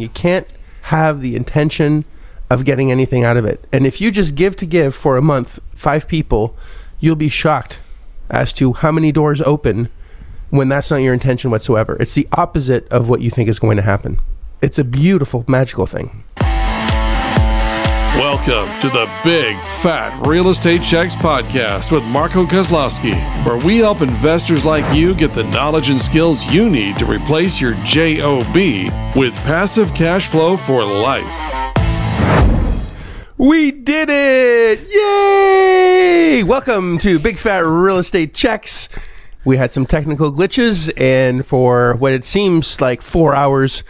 You can't have the intention of getting anything out of it. And if you just give to give for a month, five people, you'll be shocked as to how many doors open when that's not your intention whatsoever. It's the opposite of what you think is going to happen. It's a beautiful, magical thing. Welcome to the Big Fat Real Estate Checks Podcast with Marco Kozlowski, where we help investors like you get the knowledge and skills you need to replace your JOB with passive cash flow for life. We did it! Yay! Welcome to Big Fat Real Estate Checks. We had some technical glitches, and for what it seems like four hours,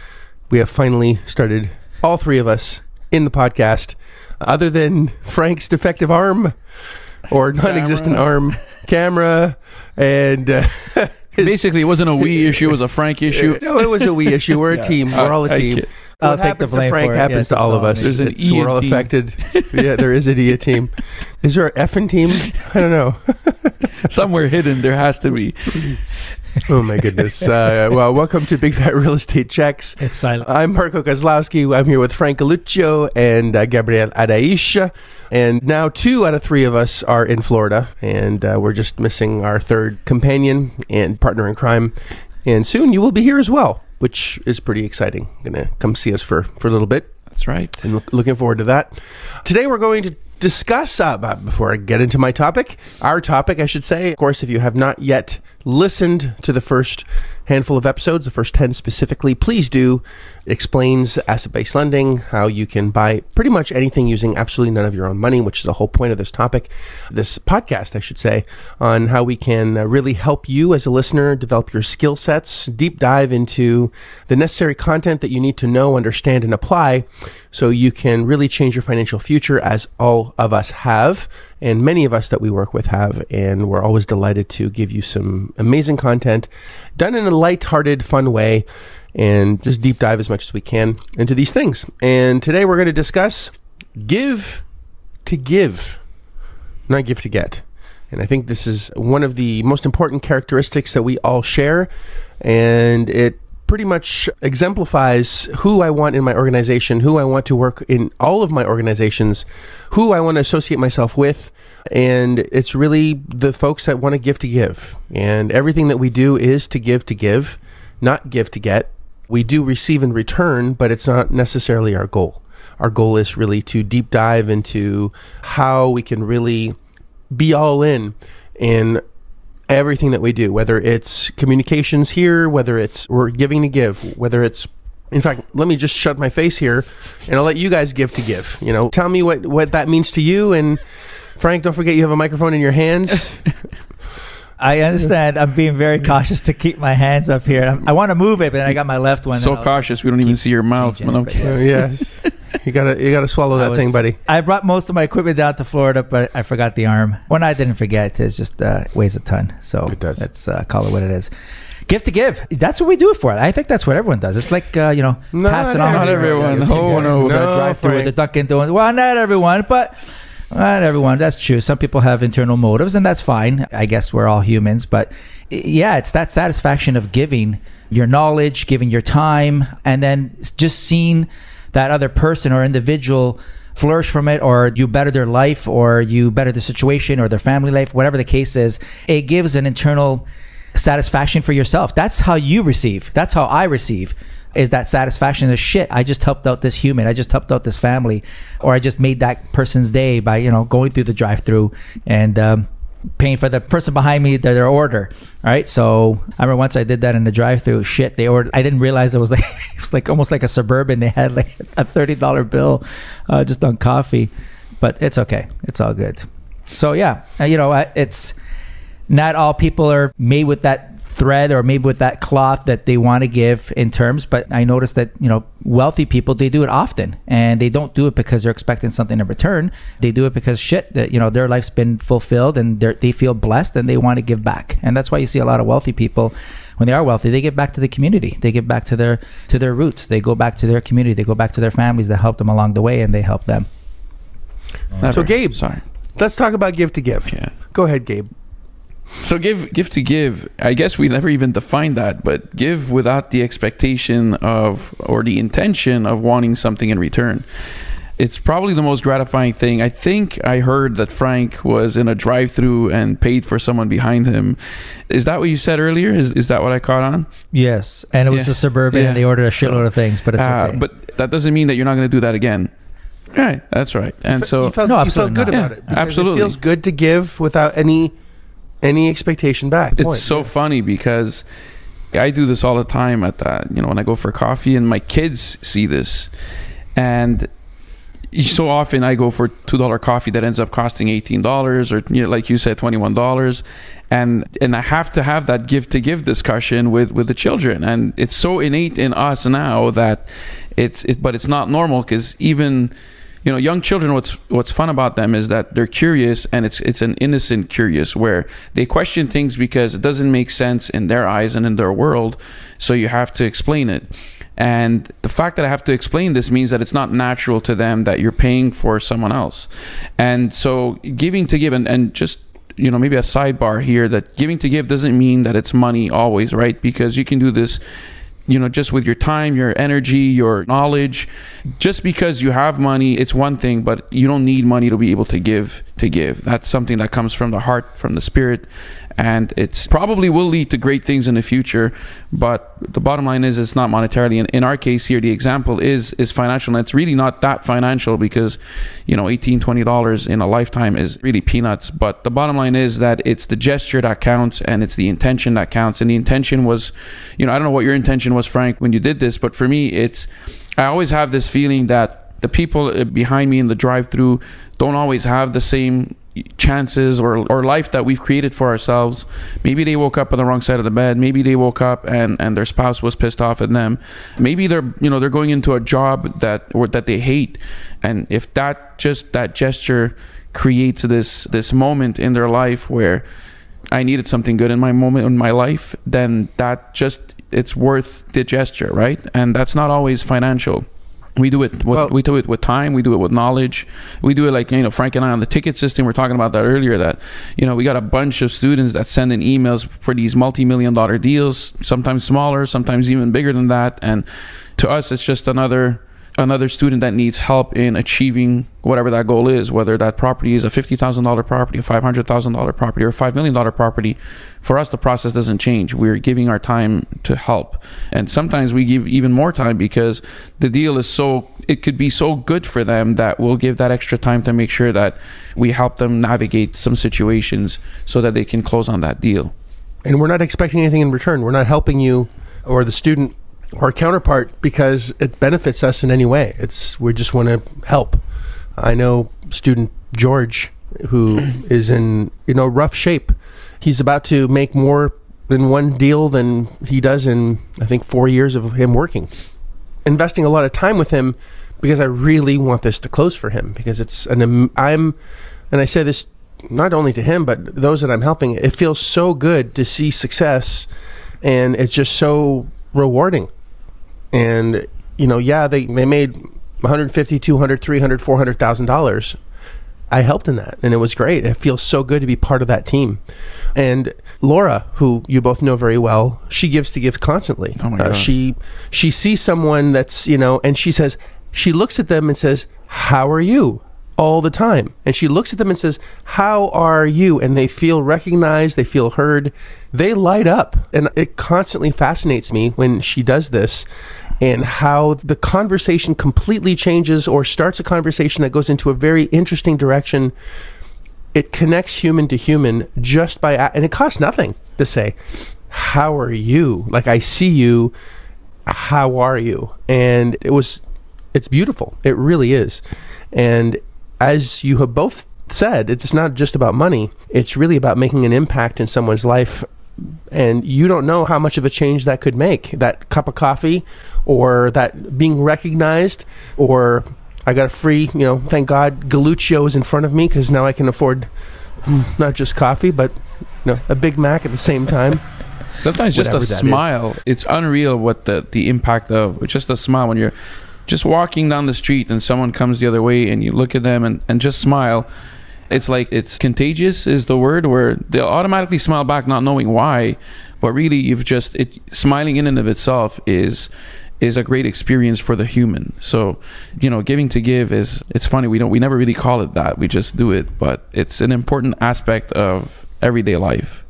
we have finally started, all three of us, in the podcast. Other than Frank's defective arm or non existent arm, camera, and uh, his- Basically, it wasn't a we issue; it was a Frank issue. no, it was a we issue. We're a team. We're all a team. What I'll take the happens to blame Frank for it. happens Yes, to all of us. me. There's an It's- we're all team. affected. yeah, there is an EA team. Is there an effing team? I don't know. Somewhere hidden, there has to be. Oh my goodness. Uh, well, welcome to Big Fat Real Estate Checks. It's silent. I'm Marco Kozlowski. I'm here with Frank Galuccio and uh, Gabriel Adaisha. And now two out of three of us are in Florida, and uh, we're just missing our third companion and partner in crime. And soon you will be here as well, which is pretty exciting. Gonna come see us for, for a little bit That's right. and look, looking forward to that. Today we're going to discuss, uh, before I get into my topic, our topic, I should say. Of course, if you have not yet listened to the first handful of episodes, the first 10 specifically, please do. Explains asset based lending, how you can buy pretty much anything using absolutely none of your own money, which is the whole point of this topic, this podcast, I should say, on how we can uh, really help you as a listener develop your skill sets, deep dive into the necessary content that you need to know, understand, and apply so you can really change your financial future as all of us have and many of us that we work with have and we're always delighted to give you some amazing content done in a light-hearted fun way and just deep dive as much as we can into these things. And today we're going to discuss give to give not give to get. And i think this is one of the most important characteristics that we all share and it pretty much exemplifies who I want in my organization, who I want to work in all of my organizations, who I want to associate myself with. And it's really the folks that want to give to give. And everything that we do is to give to give, not give to get. We do receive in return, but it's not necessarily our goal. Our goal is really to deep dive into how we can really be all in in everything that we do, whether it's communications here, whether it's we're giving to give, whether it's in fact, let me just shut my face here and I'll let you guys give to give. You know, tell me what, what that means to you. And Frank, don't forget you have a microphone in your hands. I understand. I'm being very cautious to keep my hands up here. I'm, I want to move it, but then I got my left one. So and I was cautious, we don't even see your mouth. changing But it, but okay. yes. yes. You gotta you gotta swallow I that was- thing, buddy. I brought most of my equipment down to Florida, but I forgot the arm. When I didn't forget, it just uh, weighs a ton. So It does. let's uh, call it what it is. Gift to give. That's what we do it for. I think that's what everyone does. It's like uh, you know, Not pass it on. Not everyone. Oh, no. So No, drive through Frank. the Dunkin' Donuts. Well, not everyone, but not everyone. That's true. Some people have internal motives, and that's fine. I guess we're all humans, but yeah, it's that satisfaction of giving your knowledge, giving your time, and then just seeing that other person or individual flourish from it or you better their life or you better the situation or their family life whatever the case is it gives an internal satisfaction for yourself. That's how you receive. That's how i receive is that satisfaction of shit. I just helped out this human. I just helped out this family. Or i just made that person's day by you know going through the drive through and um, paying for the person behind me their, their order. All right? So i remember once i did that in the drive through shit they ordered i didn't realize it was like it was like almost like a suburban. They had like a $30 bill uh, just on coffee. But it's okay. It's all good. So yeah you know it's not all people are made with that thread or made with that cloth that they want to give in terms but i noticed that you know wealthy people they do it often and they don't do it because they're expecting something in return they do it because shit that you know their life's been fulfilled and they're, they feel blessed and they want to give back and that's why you see a lot of wealthy people when they are wealthy they give back to the community they give back to their to their roots they go back to their community they go back to their families that helped them along the way and they help them Never. So, Gabe. Sorry. Let's talk about give to give. Yeah. Go ahead, Gabe. So give give to give. I guess we never even defined that, but give without the expectation of or the intention of wanting something in return. It's probably the most gratifying thing. I think I heard that Frank was in a drive-through and paid for someone behind him. Is that what you said earlier? Is is that what I caught on? Yes, and it was Yeah. a suburban, Yeah. and they ordered a shitload of things, but it's Uh, okay. But that doesn't mean that you're not going to do that again. Right. That's right. And so you felt, No, you felt absolutely good not. about Yeah, it. absolutely. It feels good to give without any any expectation back. it's Point. so funny because I do this all the time at that you know when I go for coffee and my kids see this and so often I go for two dollar coffee that ends up costing eighteen dollars or you know, like you said twenty one dollars and and I have to have that give to give discussion with with the children and it's so innate in us now that it's it but it's not normal because even you know young children what's what's fun about them is that they're curious and it's it's an innocent curious where they question things because it doesn't make sense in their eyes and in their world. So you have to explain it. And the fact that I have to explain this means that it's not natural to them that you're paying for someone else. And so giving to give and, and just you know maybe a sidebar here that giving to give doesn't mean that it's money always right? Because you can do this you know just with your time your energy your knowledge. Just because you have money it's one thing but you don't need money to be able to give to give. That's something that comes from the heart from the spirit and it's probably will lead to great things in the future but the bottom line is it's not monetarily. And in our case here the example is is financial and it's really not that financial because you know 18 20 dollars in a lifetime is really peanuts but the bottom line is that it's the gesture that counts and it's the intention that counts and the intention was you know i don't know what your intention was frank when you did this but for me it's i always have this feeling that the people uh, behind me in the drive-through don't always have the same chances or, or life that we've created for ourselves maybe they woke up on the wrong side of the bed maybe they woke up and, and their spouse was pissed off at them maybe they're you know they're going into a job that or that they hate and if that just that gesture creates this this moment in their life where I needed something good in my moment in my life, then that just it's worth the gesture, right? And that's not always financial. We do it. With, Well- we do it with time. We do it with knowledge. We do it like you know, Frank and I on the ticket system. We're talking about that earlier. That you know, we got a bunch of students that send in emails for these multi-million dollar deals. Sometimes smaller, sometimes even bigger than that. And to us, it's just another another student that needs help in achieving whatever that goal is, whether that property is a fifty thousand dollar property, a five hundred thousand dollar property, or a five million dollar property. For us, the process doesn't change. We're giving our time to help, and sometimes we give even more time because the deal is so it could be so good for them that we'll give that extra time to make sure that we help them navigate some situations so that they can close on that deal. and we're not expecting anything in return. We're not helping you or the student or counterpart because it benefits us in any way. It's we just want to help. I know student George who is in you know rough shape. He's about to make more in one deal than he does in I think 4 years of him working. Investing a lot of time with him because I really want this to close for him because it's an I'm and I say this not only to him but those that I'm helping it feels so good to see success and it's just so rewarding and you know yeah they they made 150 200 300 400,000 dollars. I helped in that and it was great. It feels so good to be part of that team. And Laura who you both know very well she gives to give constantly. Oh my Uh, God. she she sees someone that's you know and she says she looks at them and says how are you? all the time. And she looks at them and says how are you? And they feel recognized they feel heard. They light up. And it constantly fascinates me when she does this and how the conversation completely changes or starts a conversation that goes into a very interesting direction. It connects human to human just by and it costs nothing to say how are you? Like i see you. How are you? And it was it's beautiful. It really is. And as you have both said it's not just about money. It's really about making an impact in someone's life. And you don't know how much of a change that could make. That cup of coffee or that being recognized or i got a free you know thank god galuccio is in front of me because now i can afford mm, not just coffee but you know a big mac at the same time Sometimes just a that is. smile. It's unreal what the the impact of just a smile when you're just walking down the street and someone comes the other way and you look at them and, and just smile. it's like it's contagious is the word where they'll automatically smile back not knowing why but really you've just it smiling in and of itself is is a great experience for the human so you know giving to give is it's funny we don't we never really call it that we just do it but it's an important aspect of everyday life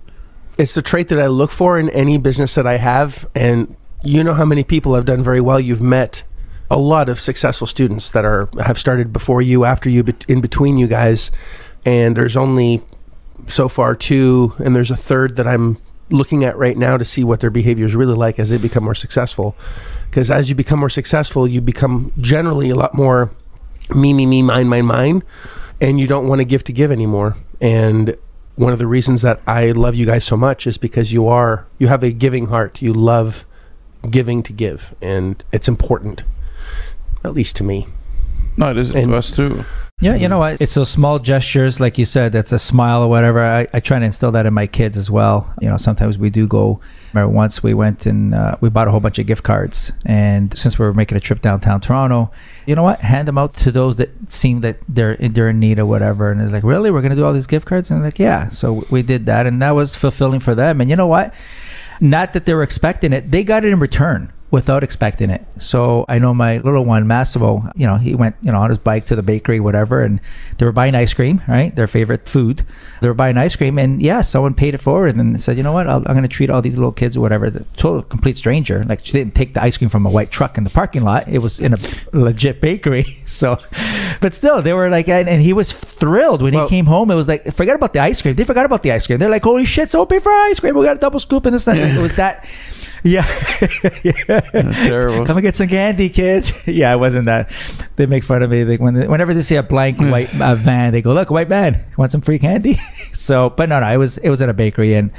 It's the trait that I look for in any business that I have. And you know how many people have done very well. You've met a lot of successful students that are have started before you, after you, in between you guys. And there's only so far two, and there's a third that I'm looking at right now to see what their behavior is really like as they become more successful. Because as you become more successful, you become generally a lot more me, me, me, mine, mine, mine, and you don't want to give to give anymore. And one of the reasons that I love you guys so much is because you are you have a giving heart. You love giving to give, and it's important, at least to me. no it is And- to us too Yeah, you know what? It's those small gestures, like you said, that's a smile or whatever. I, I try to instill that in my kids as well. You know, sometimes we do go. Remember, once we went and uh, we bought a whole bunch of gift cards, and since we were making a trip downtown Toronto, you know what? Hand them out to those that seem that they're they're in need or whatever. And it's like, really, we're gonna do all these gift cards? And like, yeah. So we did that, and that was fulfilling for them. And you know what? Not that they were expecting it; they got it in return without expecting it. So I know my little one, Massimo, you know, he went, you know, on his bike to the bakery, whatever, and they were buying ice cream, right? Their favorite food. They were buying ice cream, and yeah, someone paid it forward and said, you know what, I'll, I'm going to treat all these little kids or whatever. The total complete stranger. Like she didn't take the ice cream from a white truck in the parking lot. It was in a legit bakery. So, but still, they were like, and, and he was thrilled when Well- he came home. It was like, forget about the ice cream. They forgot about the ice cream. They're like, holy shit, so pay for ice cream. We got a double scoop and this. and that. It was that. Yeah. That's terrible Come and get some candy, kids. yeah, it wasn't that. They make fun of me. They, when whenever they see a blank white uh, van, they go, "Look, white man, want some free candy?" so, but no, no, it was it was at a bakery, and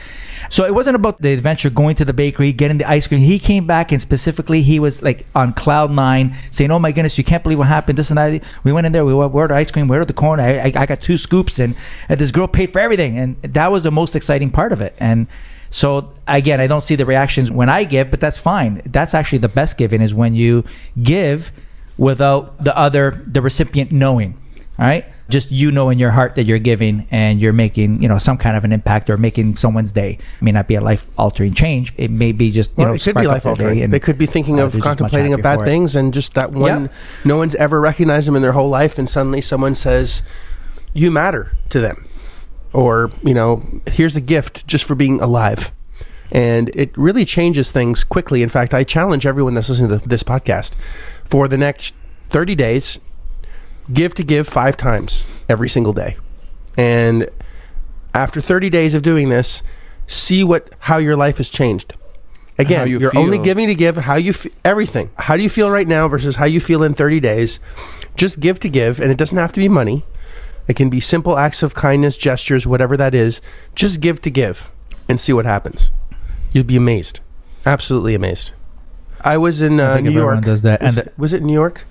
so it wasn't about the adventure going to the bakery, getting the ice cream. He came back, and specifically, he was like on cloud nine, saying, "Oh my goodness, you can't believe what happened." This and that. We went in there, we ordered ice cream, we ordered the corn. I, I, I got two scoops, and, and this girl paid for everything, and that was the most exciting part of it, and. So again, I don't see the reactions when I give, but that's fine. That's actually the best giving is when you give without the other, the recipient knowing. All right, just you know in your heart that you're giving and you're making, you know, some kind of an impact or making someone's day. It may not be a life altering change. It may be just you Well, know, it could be life altering. They could be thinking uh, of they're just much contemplating of bad things, and just that one, Yeah. no one's ever recognized them in their whole life, and suddenly someone says, "You matter to them," or you know, "Here's a gift just for being alive." And it really changes things quickly. In fact, I challenge everyone that's listening to this podcast for the next 30 days, give to give five times every single day. And after 30 days of doing this, see what how your life has changed. Again, you are only giving to give how you f- everything. How do you feel right now versus how you feel in 30 days? Just give to give, and it doesn't have to be money. It can be simple acts of kindness, gestures, whatever that is. Just give to give and see what happens. You'd be amazed, absolutely amazed. I was in I uh, think New York. does that. Was, And was it New York?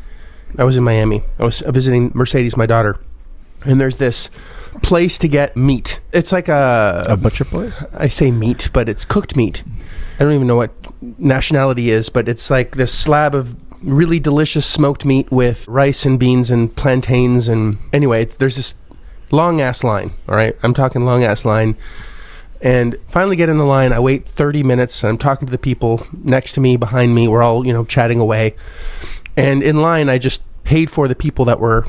I was in Miami. I was visiting Mercedes, my daughter, and there's this place to get meat. It's like a, a butcher place. I say meat, but it's cooked meat. I don't even know what nationality is, but it's like this slab of really delicious smoked meat with rice and beans and plantains and anyway, it's, there's this long ass line. All right, I'm talking long ass line. And finally get in the line. I wait 30 minutes. And I'm talking to the people next to me, behind me. We're all you know chatting away. And in line, I just paid for the people that were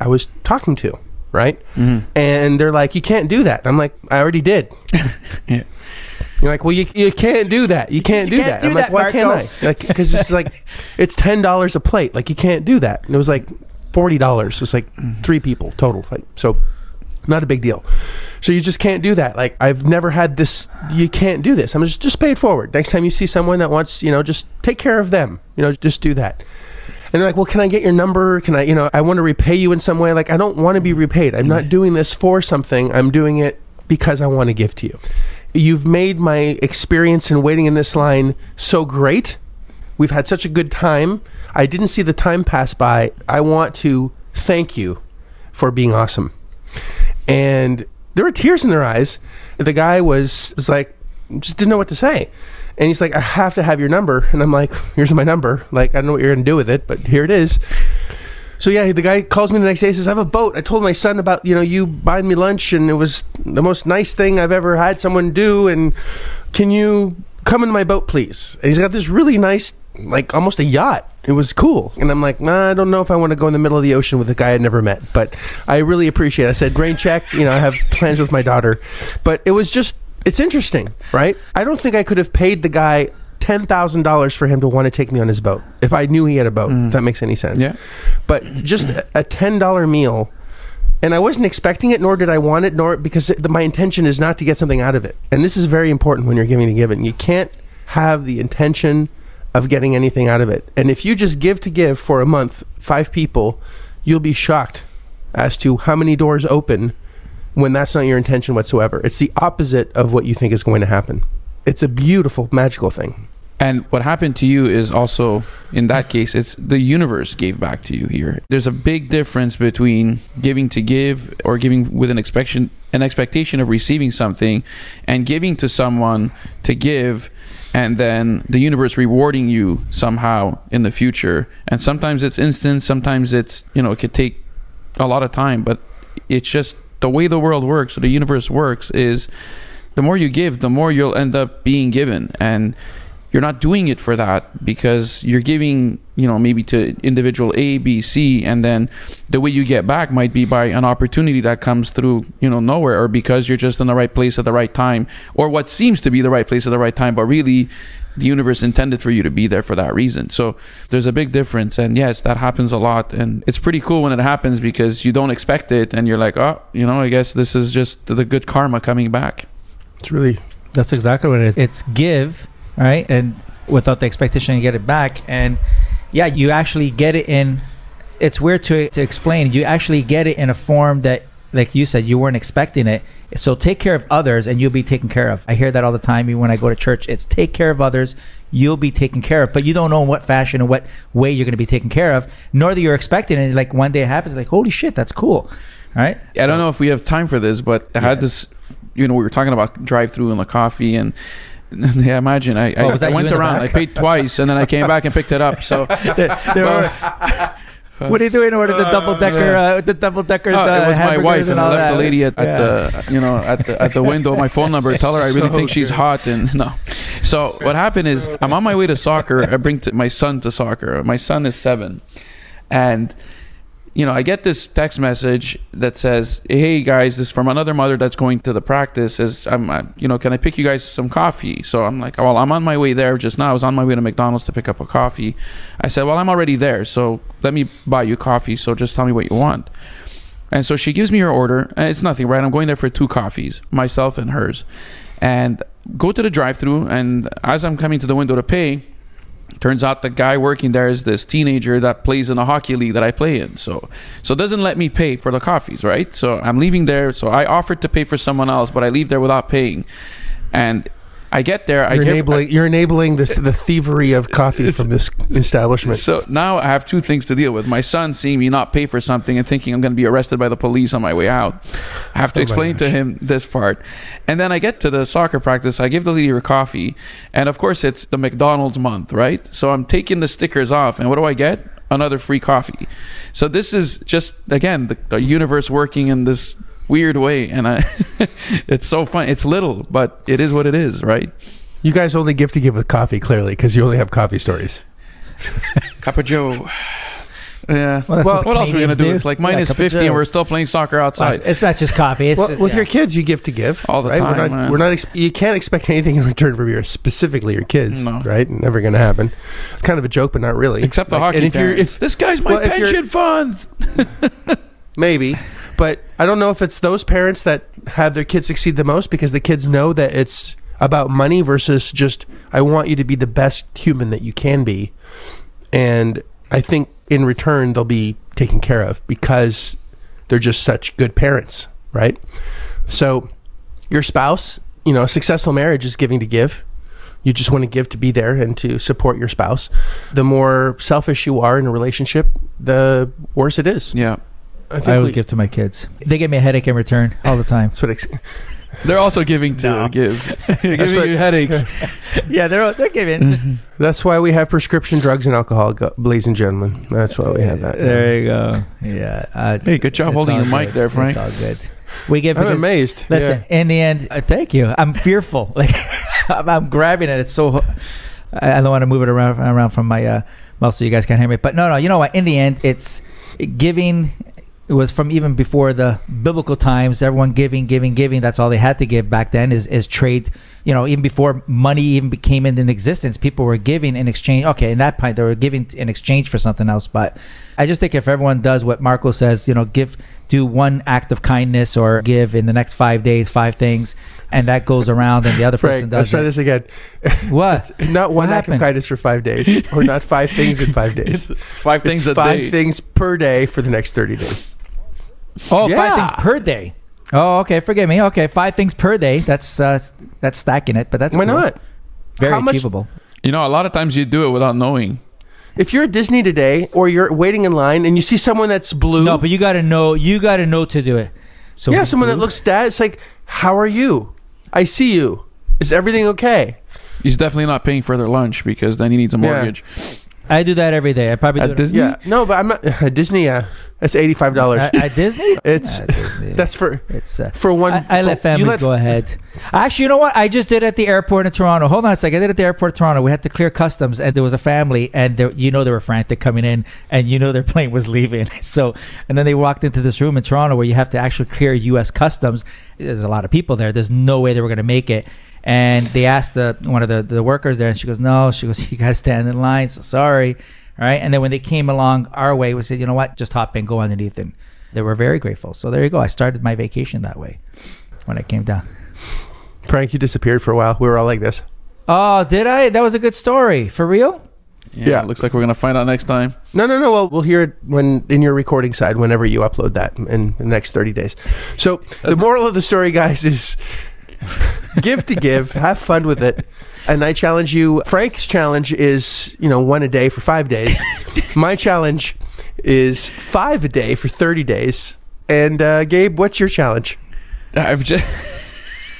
I was talking to. Right, mm-hmm. and they're like, "You can't do that." I'm like, "I already did." Yeah. You're like, well, you, you can't do that. You can't do can't that. do I'm like, that, why can't Marco." I? Like, because it's like, it's ten dollars a plate. Like, you can't do that. And it was like forty dollars. It's like mm-hmm. three people total. Like, so not a big deal. So you just can't do that. Like, I've never had this. You can't do this. I'm just just pay it forward. Next time you see someone that wants, you know, just take care of them. You know, just do that. And they're like, well, can I get your number? Can I, you know, I want to repay you in some way. Like, I don't want to be repaid. I'm mm-hmm. not doing this for something. I'm doing it because I want to give to you. You've made my experience in waiting in this line so great. We've had such a good time. I didn't see the time pass by. I want to thank you for being awesome. And there were tears in their eyes. The guy was, was like, just didn't know what to say. And he's like, I have to have your number. And I'm like, here's my number. Like, I don't know what you're going to do with it, but here it is. So yeah, the guy calls me the next day. Says I have a boat. I told my son about you know you buying me lunch, and it was the most nice thing I've ever had someone do. And can you come in my boat, please? And he's got this really nice, like almost a yacht. It was cool. And I'm like, nah, I don't know if I want to go in the middle of the ocean with a guy I'd never met, but I really appreciate. it. I said, rain check. You know, I have plans with my daughter, but it was just it's interesting, right? I don't think I could have paid the guy ten thousand dollars for him to want to take me on his boat if I knew he had a boat. If mm. that makes any sense. Yeah. But just a- ten dollar meal, and I wasn't expecting it, nor did I want it, nor because it, the, my intention is not to get something out of it. And this is very important when you're giving to give it. You can't have the intention of getting anything out of it. And if you just give to give for a month, five people, you'll be shocked as to how many doors open when that's not your intention whatsoever. It's the opposite of what you think is going to happen. It's a beautiful, magical thing. And what happened to you is also, in that case, it's the universe gave back to you here. There's a big difference between giving to give or giving with an expectation, an expectation of receiving something, and giving to someone to give, and then the universe rewarding you somehow in the future. And sometimes it's instant, sometimes it's you know it could take a lot of time, but it's just the way the world works or the universe works is the more you give, the more you'll end up being given. And you're not doing it for that because you're giving, you know, maybe to individual A, B, C, and then the way you get back might be by an opportunity that comes through, you know, nowhere, or because you're just in the right place at the right time, or what seems to be the right place at the right time, but really the universe intended for you to be there for that reason. So there's a big difference. And yes, that happens a lot. And it's pretty cool when it happens because you don't expect it and you're like, oh, you know, I guess this is just the good karma coming back. It's really That's exactly what it is. It's give, right? And without the expectation to get it back. And yeah, you actually get it in. It's weird to to explain. You actually get it in a form that, like you said, you weren't expecting it. So take care of others, and you'll be taken care of. I hear that all the time. Even when I go to church, it's take care of others. You'll be taken care of, but you don't know in what fashion and what way you're going to be taken care of, nor that you're expecting it. Like one day it happens, like holy shit, that's cool, right? I don't know if we have time for this, but I had Yeah. this, you know, we were talking about drive through and the coffee and. Yeah, imagine I, Oh, I, I went around. I paid twice, and then I came back and picked it up. So There- there were- what are you doing? Order the double decker, uh, the double decker. No, uh, it was my wife, and I all left the lady at, at Yeah. the you know at the at the window. My phone number. Tell her I really So think she's hot. And no, so what happened is I'm on my way to soccer. I bring t- my son to soccer. My son is seven, and you know I get this text message that says, "Hey guys, this is from another mother that's going to the practice. Is I'm you know can I pick you guys some coffee?" So I'm like, "Well, I'm on my way there just now. I was on my way to McDonald's to pick up a coffee." I said, "Well, I'm already there, so let me buy you coffee. So just tell me what you want." And so she gives me her order, and it's nothing, right? I'm going there for two coffees, myself and hers. And go to the drive through, and as I'm coming to the window to pay, turns out the guy working there is this teenager that plays in a hockey league that I play in. So so doesn't let me pay for the coffees, right? So I'm leaving there. So I offered to pay for someone else, but I leave there without paying. And I get there, You're give, enabling you're enabling this the thievery of coffee from this establishment. So now I have two things to deal with. My son seeing me not pay for something and thinking I'm going to be arrested by the police on my way out. I have to Oh explain to him this part. And then I get to the soccer practice. I give the leader coffee. And of course, it's the McDonald's month, right? So I'm taking the stickers off. And what do I get? Another free coffee. So this is just, again, the, the universe working in this weird way. And I, it's so fun. It's little, but it is what it is, right? You guys only give to give with coffee, clearly, because you only have coffee stories. Cup of Joe. Yeah. Well, that's what what else are we gonna do? do. It's like Yeah, minus of fifty, and we're still playing soccer outside. It's not just coffee. It's Well, uh, with yeah. your kids, you give to give All the right? time, We're not. We're not ex- you can't expect anything in return from your specifically your kids, No. right? Never to happen. It's kind of a joke, but not really. Except the Like, hockey and if you're, if this guy's my well, pension fund. maybe, but I don't know if it's those parents that have their kids succeed the most because the kids know that it's about money versus just I want you to be the best human that you can be, and I think in return they'll be taken care of because they're just such good parents, right? So your spouse, you know, a successful marriage is giving to give. You just want to give to be there and to support your spouse. The more selfish you are in a relationship, the worse it is. Yeah. I think I always we- give to my kids. They give me a headache in return all the time. that's what ex- They're also giving to No. give. They're giving what- you headaches. yeah, they're they're giving. Just, That's why we have prescription drugs and alcohol, ladies and gentlemen. That's why we have that. There you go. Yeah. Uh, Hey, good job holding all your mic good. there, Frank. It's all good. We give I'm amazed. Listen, in the end, uh, thank you. I'm fearful. Like I'm, I'm grabbing it. It's so. I, I don't want to move it around around from my uh, mouth so you guys can't hear me. But no, no. You know what? In the end, it's giving. It was from even before the biblical times. Everyone giving, giving, giving. That's all they had to give back then. Is is trade. You know, even before money even became in existence, people were giving in exchange. Okay, in that point, they were giving in exchange for something else. But I just think if everyone does what Marco says, you know, give, do one act of kindness or give in the next five days, five things, and that goes around, and the other person Frank, let's does try it. this again. What? Not one What act of happened? kindness for five days, or not five things in five days. It's five things it's a five day. things per day for the next 30 days. Oh, Yeah. five things per day. Oh, okay. Forgive me. Okay, five things per day. That's uh, that's stacking it, but that's Why cool. not? Very How much- achievable. You know, a lot of times you do it without knowing. If you're at Disney today, or you're waiting in line and you see someone that's blue, No, but you got to know. You got to know to do it. So yeah, someone that looks sad, it's like, how are you? I see you. Is everything okay? He's definitely not paying for their lunch because then he needs a Yeah. Mortgage. I do that every day. I probably do At it Disney? Yeah, no, but I'm not. At Disney, yeah, that's eighty-five dollars. at, at Disney. It's At Disney. that's for it's. Uh, for one. I, I let for- families you let- go ahead. Actually, you know what? I just did it at the airport in Toronto. Hold on a second. I did it at the airport in Toronto. We had to clear customs, and there was a family, and they, you know they were frantic coming in, and you know their plane was leaving. So, and then they walked into this room in Toronto where you have to actually clear U.S. customs. There's a lot of people there. There's no way they were going to make it. And they asked the one of the, the workers there, and she goes, "No." She goes, "You got to stand in line." So sorry. All right. And then when they came along our way, we said, "You know what? Just hop in, go underneath." And they were very grateful. So there you go. I started my vacation that way when I came down. Frank, you disappeared for a while. We were all like this. Oh, did I? That was a good story. For real? Yeah, Yeah. Looks like we're gonna find out next time. No, no, no. Well, we'll hear it when in your recording side whenever you upload that in the next 30 days. So, the uh, moral of the story, guys, is give to give, have fun with it. And I challenge you. Frank's challenge is, you know, one a day for five days. My challenge is five a day for 30 days. And uh, Gabe, what's your challenge? I'm just.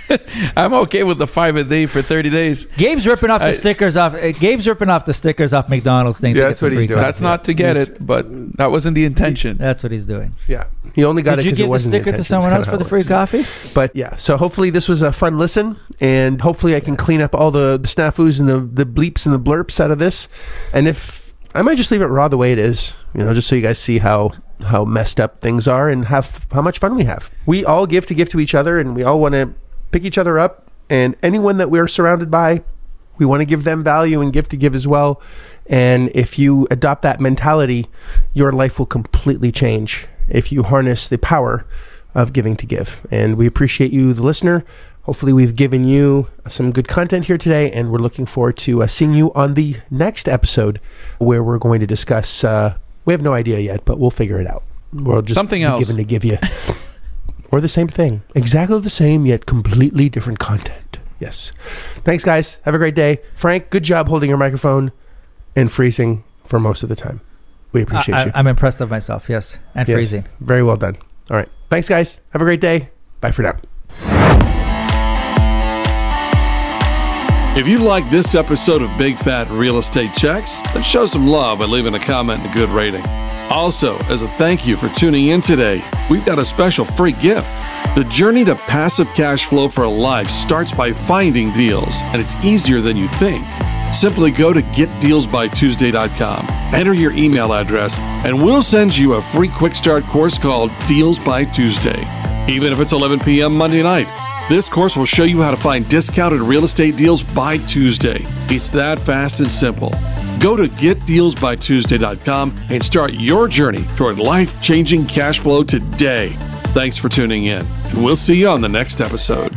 I'm okay with the five a day for 30 days. Gabe's ripping off the I- stickers off. uh, Gabe's ripping off the stickers off McDonald's thing. Yeah, that's what he's doing. coffee. That's not to get Yes. it, but that wasn't the intention. That's what he's doing. Yeah, he only got Did it because it give the wasn't sticker to intention. It's someone kinda else for the free coffee? But yeah, so hopefully this was a fun listen, and hopefully I can clean up all the, the snafus and the, the bleeps and the blurps out of this. And if I might just leave it raw the way it is, you know, just so you guys see how how messed up things are and have how much fun we have. We all give to give to each other, and we all want to pick each other up. And anyone that we're surrounded by, we want to give them value and give to give as well. And if you adopt that mentality, your life will completely change if you harness the power of giving to give. And we appreciate you, the listener. Hopefully, we've given you some good content here today, and we're looking forward to uh, seeing you on the next episode where we're going to discuss. Uh, we have no idea yet, but we'll figure it out. We'll just Something be else. given to give you, or the same thing, exactly the same yet completely different content. Yes. Thanks, guys. Have a great day, Frank. Good job holding your microphone and freezing for most of the time. We appreciate you. I, you. am impressed of myself. Yes, and Yes. freezing. Very well done. All right. Thanks, guys. Have a great day. Bye for now. If you like this episode of Big Fat Real Estate Checks, then show some love by leaving a comment and a good rating. Also, as a thank you for tuning in today, we've got a special free gift. The journey to passive cash flow for a life starts by finding deals, and it's easier than you think. Simply go to getdealsbytuesday.com, enter your email address, and we'll send you a free quick start course called Deals by Tuesday. Even if it's 11 p.m. Monday night, this course will show you how to find discounted real estate deals by Tuesday. It's that fast and simple. Go to getdealsbytuesday.com and start your journey toward life changing cash flow today. Thanks for tuning in, and we'll see you on the next episode.